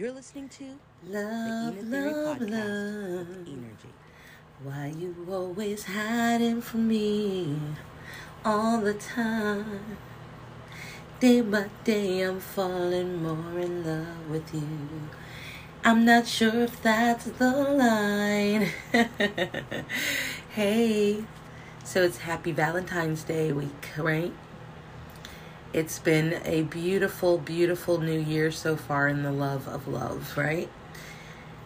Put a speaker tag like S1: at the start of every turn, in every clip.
S1: You're listening to
S2: Love,
S1: the Ena Theory
S2: love,
S1: Podcast
S2: love.
S1: with Energy.
S2: Why you always hiding from me all the time? Day by day, I'm falling more in love with you. I'm not sure if that's the line. hey, so it's Happy Valentine's Day week, right? It's been a beautiful, beautiful new year so far in the love of love, right?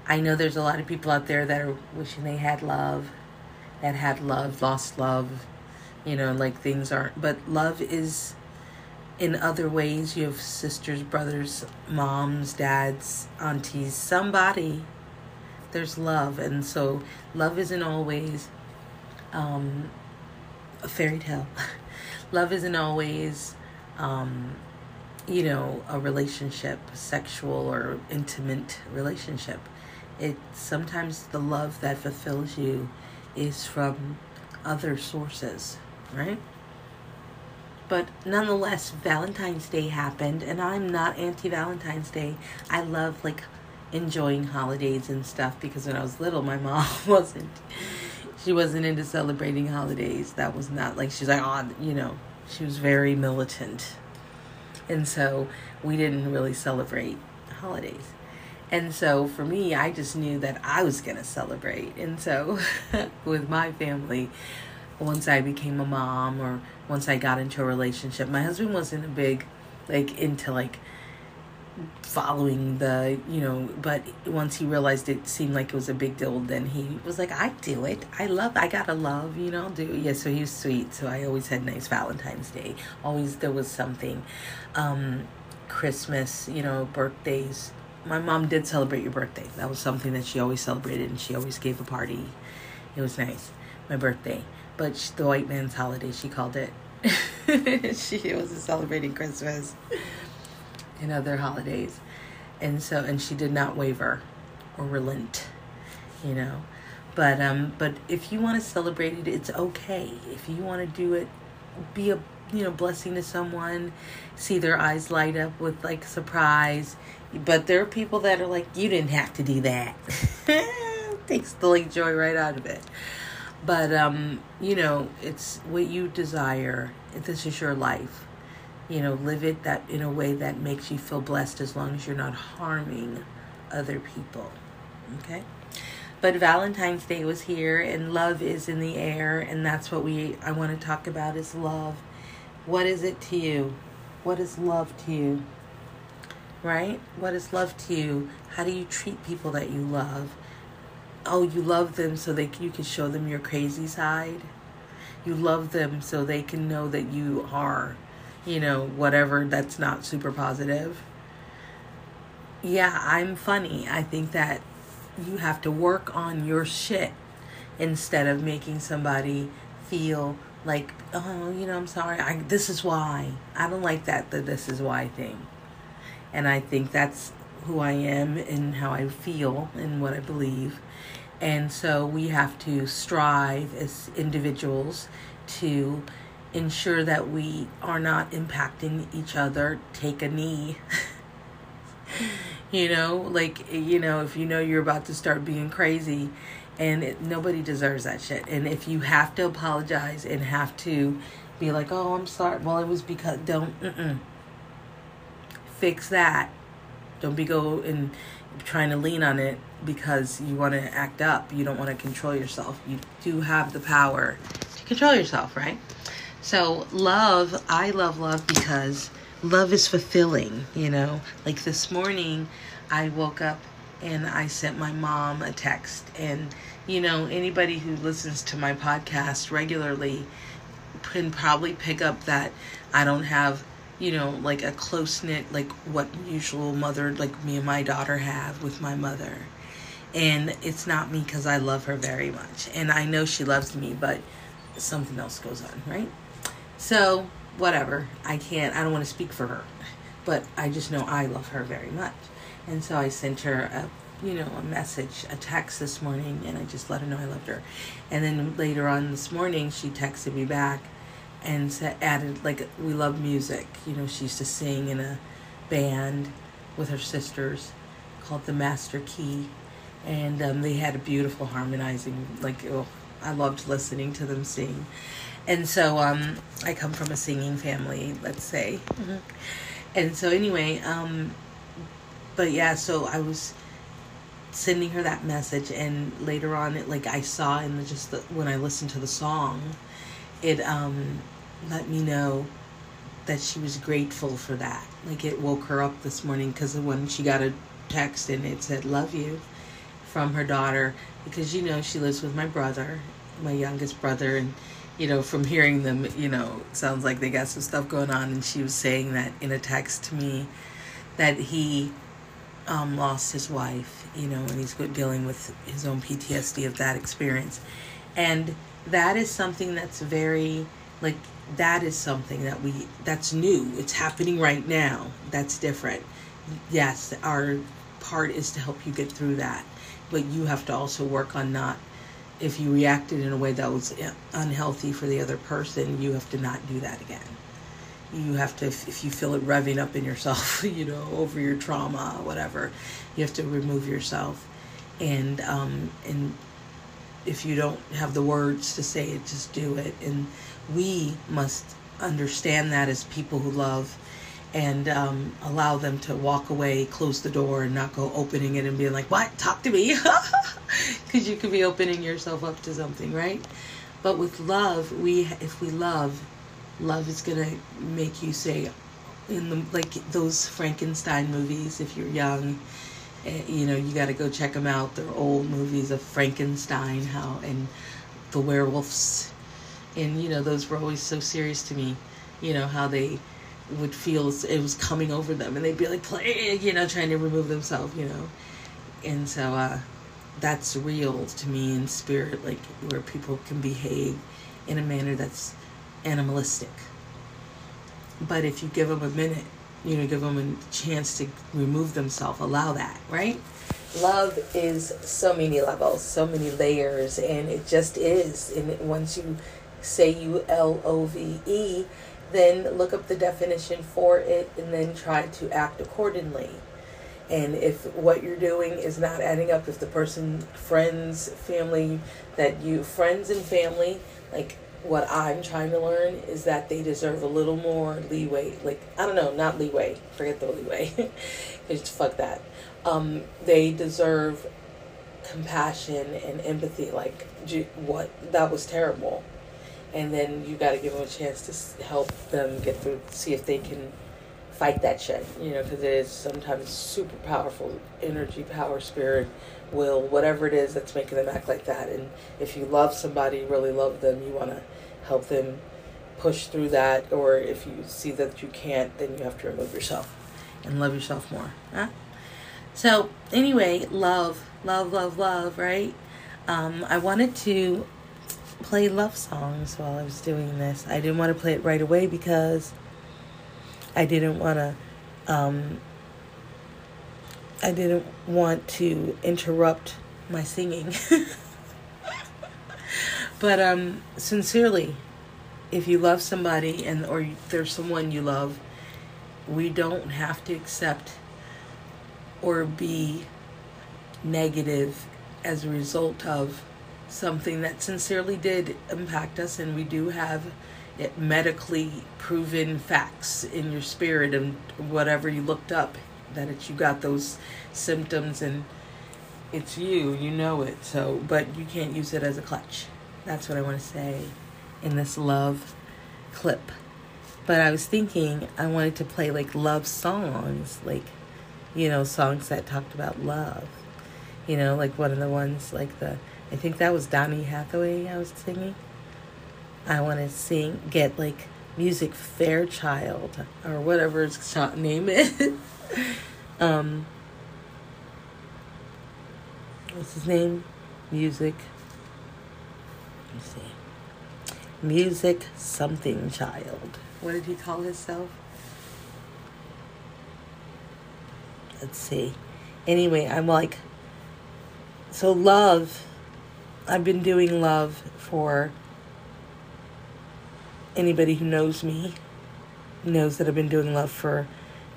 S2: I know there's a lot of people out there that are wishing they had love, that had love, lost love, you know, like things aren't. But love is in other ways. You have sisters, brothers, moms, dads, aunties, somebody. There's love. And so love isn't always um, a fairy tale. love isn't always, um, you know, a relationship, sexual or intimate relationship it sometimes the love that fulfills you is from other sources, right? But nonetheless, Valentine's Day happened, and I'm not anti Valentine's Day. I love like enjoying holidays and stuff because when I was little, my mom wasn't. She wasn't into celebrating holidays. That was not like she's like, oh, you know, she was very militant, and so we didn't really celebrate holidays. And so for me, I just knew that I was going to celebrate. And so with my family, once I became a mom or once I got into a relationship, my husband wasn't a big, like, into like following the, you know, but once he realized it seemed like it was a big deal, then he was like, I do it. I love, I gotta love, you know, do. Yeah, so he was sweet. So I always had nice Valentine's Day. Always there was something. Um, Christmas, you know, birthdays my mom did celebrate your birthday. That was something that she always celebrated, and she always gave a party. It was nice, my birthday. But she, the white man's holiday, she called it. she wasn't celebrating Christmas and other holidays, and so and she did not waver or relent, you know. But um, but if you want to celebrate it, it's okay. If you want to do it, be a you know blessing to someone, see their eyes light up with like surprise but there are people that are like, you didn't have to do that. Takes the like joy right out of it. But um, you know, it's what you desire. This is your life. You know, live it that in a way that makes you feel blessed as long as you're not harming other people. Okay? But Valentine's Day was here and love is in the air and that's what we I want to talk about is love. What is it to you? What is love to you? right? What is love to you? How do you treat people that you love? Oh, you love them so that you can show them your crazy side. You love them so they can know that you are, you know, whatever that's not super positive. Yeah, I'm funny. I think that you have to work on your shit instead of making somebody feel like, oh, you know, I'm sorry. I this is why. I don't like that the this is why thing and I think that's who I am and how I feel and what I believe. And so we have to strive as individuals to ensure that we are not impacting each other. Take a knee. you know, like, you know, if you know you're about to start being crazy, and it, nobody deserves that shit. And if you have to apologize and have to be like, oh, I'm sorry, well, it was because, don't, mm-mm fix that. Don't be go and trying to lean on it because you want to act up. You don't want to control yourself. You do have the power to control yourself, right? So, love, I love love because love is fulfilling, you know? Like this morning, I woke up and I sent my mom a text. And, you know, anybody who listens to my podcast regularly can probably pick up that I don't have you know, like a close knit, like what usual mother, like me and my daughter have with my mother. And it's not me because I love her very much. And I know she loves me, but something else goes on, right? So, whatever. I can't, I don't want to speak for her. But I just know I love her very much. And so I sent her a you know, a message, a text this morning, and I just let her know I loved her. And then later on this morning, she texted me back and said, added like we love music. You know, she used to sing in a band with her sisters called The Master Key. And um, they had a beautiful harmonizing, like, oh, I loved listening to them sing. And so um, I come from a singing family, let's say. Mm-hmm. And so, anyway, um, but yeah, so I was sending her that message, and later on, it, like I saw in the, just the, when I listened to the song, it um, let me know that she was grateful for that. Like it woke her up this morning because when she got a text and it said "Love you" from her daughter, because you know she lives with my brother, my youngest brother, and you know from hearing them, you know, sounds like they got some stuff going on. And she was saying that in a text to me that he um, lost his wife, you know, and he's dealing with his own PTSD of that experience, and that is something that's very like that is something that we that's new. It's happening right now. That's different. Yes our part is to help you get through that. But you have to also work on not if you reacted in a way that was unhealthy for the other person you have to not do that again. You have to if, you feel it revving up in yourself you know over your trauma whatever you have to remove yourself. And um and if you don't have the words to say it, just do it. And we must understand that as people who love and um, allow them to walk away, close the door, and not go opening it and being like, What? Talk to me. Because you could be opening yourself up to something, right? But with love, we if we love, love is to make you say, in the like those Frankenstein movies, if you're young, Eh, you know, you got to go check them out. They're old movies of Frankenstein, how and the werewolves, and you know those were always so serious to me. You know how they would feel it was coming over them, and they'd be like, "Play," you know, trying to remove themselves, you know, and so uh, that's real to me in spirit, like where people can behave in a manner that's animalistic. But if you give them a minute you know, give them a chance to remove themselves. Allow that, right? Love is so many levels, so many layers, and it just is. And once you say you L O V E, then look up the definition for it and then try to act accordingly. And if what you're doing is not adding up, if the person, friends, family, that you, friends and family, like what I'm trying to learn is that they deserve a little more leeway. Like, I don't know, not leeway. Forget the leeway. Just fuck that. Um, they deserve compassion and empathy. Like, what? That was terrible. And then you got to give them a chance to help them get through, see if they can fight that shit. You know, because it is sometimes super powerful energy, power, spirit, will, whatever it is that's making them act like that. And if you love somebody, really love them, you want to help them push through that. Or if you see that you can't, then you have to remove yourself and love yourself more. Huh? So, anyway, love, love, love, love, right? Um, I wanted to play love songs while I was doing this. I didn't want to play it right away because I didn't want to. Um, I didn't want to interrupt my singing. but um, sincerely, if you love somebody and or there's someone you love, we don't have to accept or be negative as a result of something that sincerely did impact us and we do have it medically proven facts in your spirit and whatever you looked up that it's you got those symptoms and it's you, you know it. So, but you can't use it as a clutch. That's what I want to say in this love clip. But I was thinking I wanted to play like love songs, like you know, songs that talked about love. You know, like one of the ones like the I think that was Donny Hathaway I was singing. I want to sing, get like music Fairchild or whatever its name is. um, what's his name? Music. Let me see. Music something child. What did he call himself? Let's see. Anyway, I'm like, so love. I've been doing love for anybody who knows me knows that I've been doing love for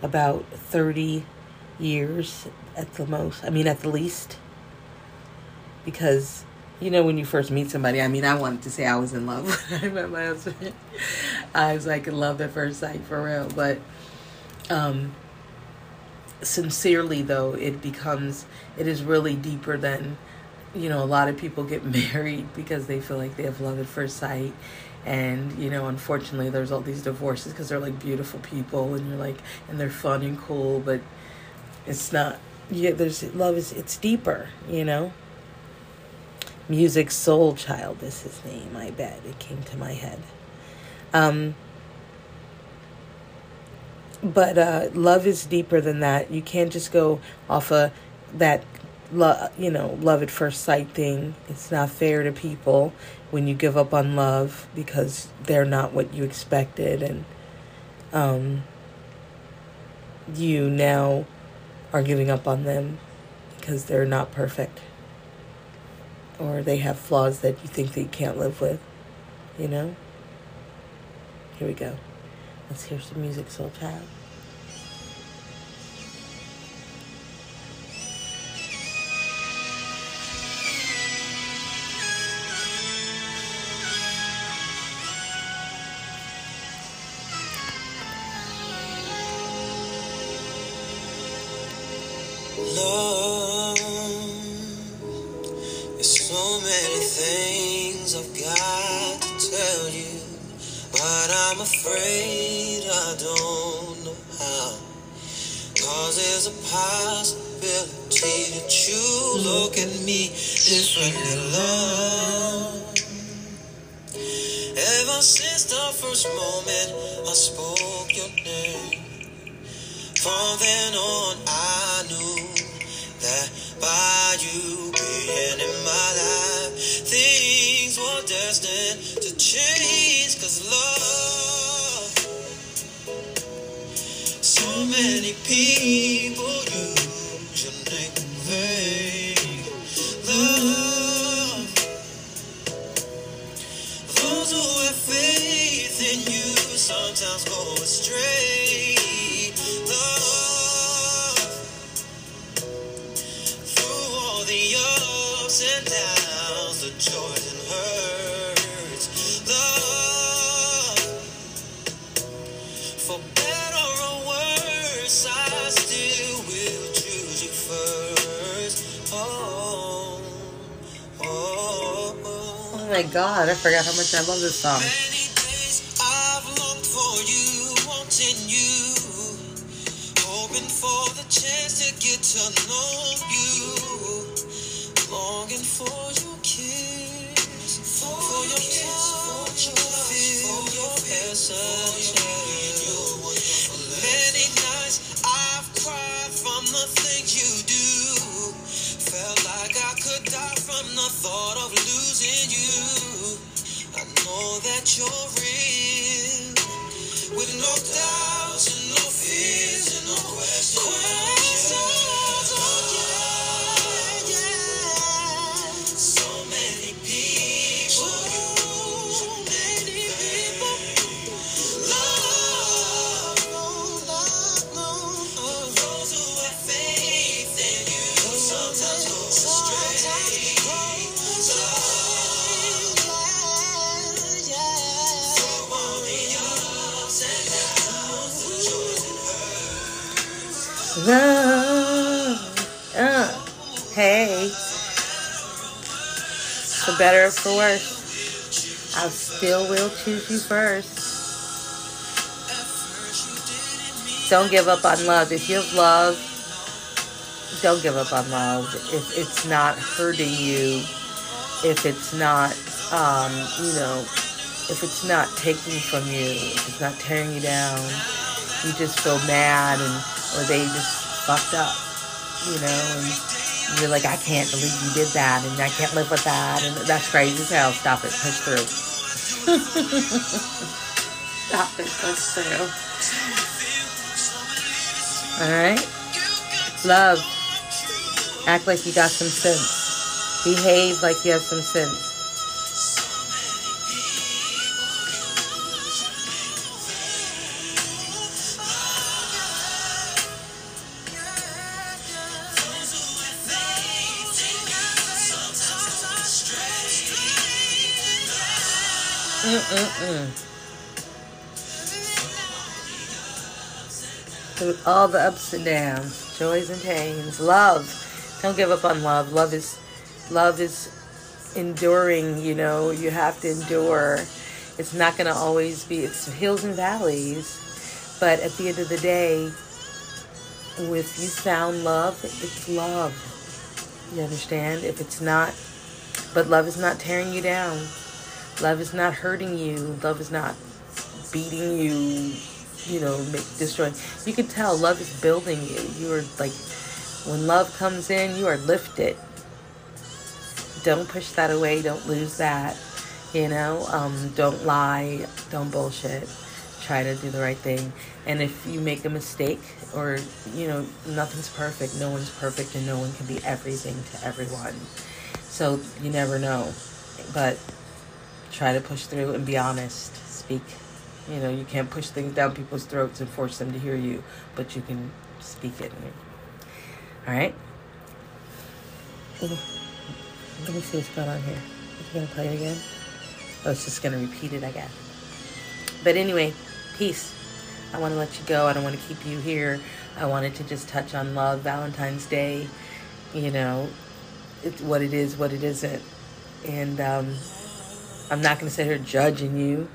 S2: about 30 years at the most. I mean, at the least. Because, you know, when you first meet somebody, I mean, I wanted to say I was in love I met my husband. I was like in love at first sight for real. But, um, sincerely though, it becomes, it is really deeper than, you know, a lot of people get married because they feel like they have love at first sight. And you know unfortunately there's all these divorces because they're like beautiful people and you're like and they're fun and cool but it's not yeah there's love is it's deeper you know? Musiq Soulchild is his name i bet. It came to my head. Um but uh love is deeper than that. You can't just go off of that love you know love at first sight thing. It's not fair to people when you give up on love because they're not what you expected. And um you now are giving up on them because they're not perfect. Or they have flaws that you think you can't live with you know? Here we go. Let's hear some
S1: Musiq Soulchild afraid I don't know how. Cause there's a possibility that you look at me differently, love. Ever since the first moment I spoke your name. From then on, I knew that by you being in my life, things were destined to change. Cause love, many people
S2: my god i forgot how much i love this song
S1: you're real, with no doubts
S2: better or for worse, I still will choose you first. Don't give up on love. If you have love, don't give up on love. If it's not hurting you, if it's not, um, you know, if it's not taking from you, if it's not tearing you down, you just feel mad and or they just fucked up, you know, and you're like, I can't believe you did that, and I can't live with that, and that's crazy as hell. Stop it, push through. Stop it, push through. All right, love. Act like you got some sense. Behave like you have some sense. Mm-mm-mm. Through all the ups and downs, joys and pains, love. Don't give up on love. Love is, love is enduring. You know, you have to endure. It's not going to always be. It's hills and valleys, but at the end of the day, if you found love, it's love. You understand? If it's not, but love is not tearing you down. Love is not hurting you. Love is not beating you, you know, make, destroying. You can tell love is building you. You are like, when love comes in, you are lifted. Don't push that away. Don't lose that. You know, um, don't lie. Don't bullshit. Try to do the right thing. And if you make a mistake, or, you know, nothing's perfect, no one's perfect, and no one can be everything to everyone. So you never know. But try to push through and be honest. Speak. You know, you can't push things down people's throats and force them to hear you, but you can speak it. All right? Let me see what's going on here. Is it going to play it again? Oh, it's just going to repeat it, I guess. But anyway, peace. I want to let you go. I don't want to keep you here. I wanted to just touch on love, Valentine's Day, you know, it's what it is, what it isn't. And um, I'm not going to sit here judging you.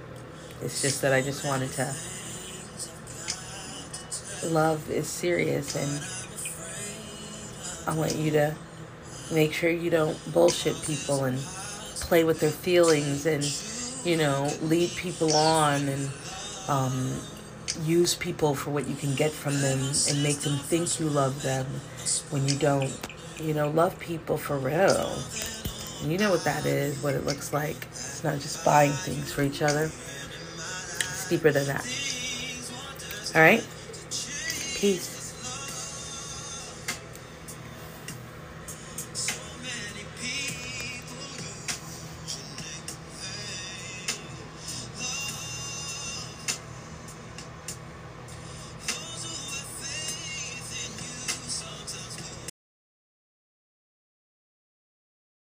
S2: It's just that I just wanted to. Love is serious, and I want you to make sure you don't bullshit people and play with their feelings and, you know, lead people on and um, use people for what you can get from them and make them think you love them when you don't. You know, love people for real. You know what that is, what it looks like. It's not just buying things for each other. It's deeper than that. All right? Peace.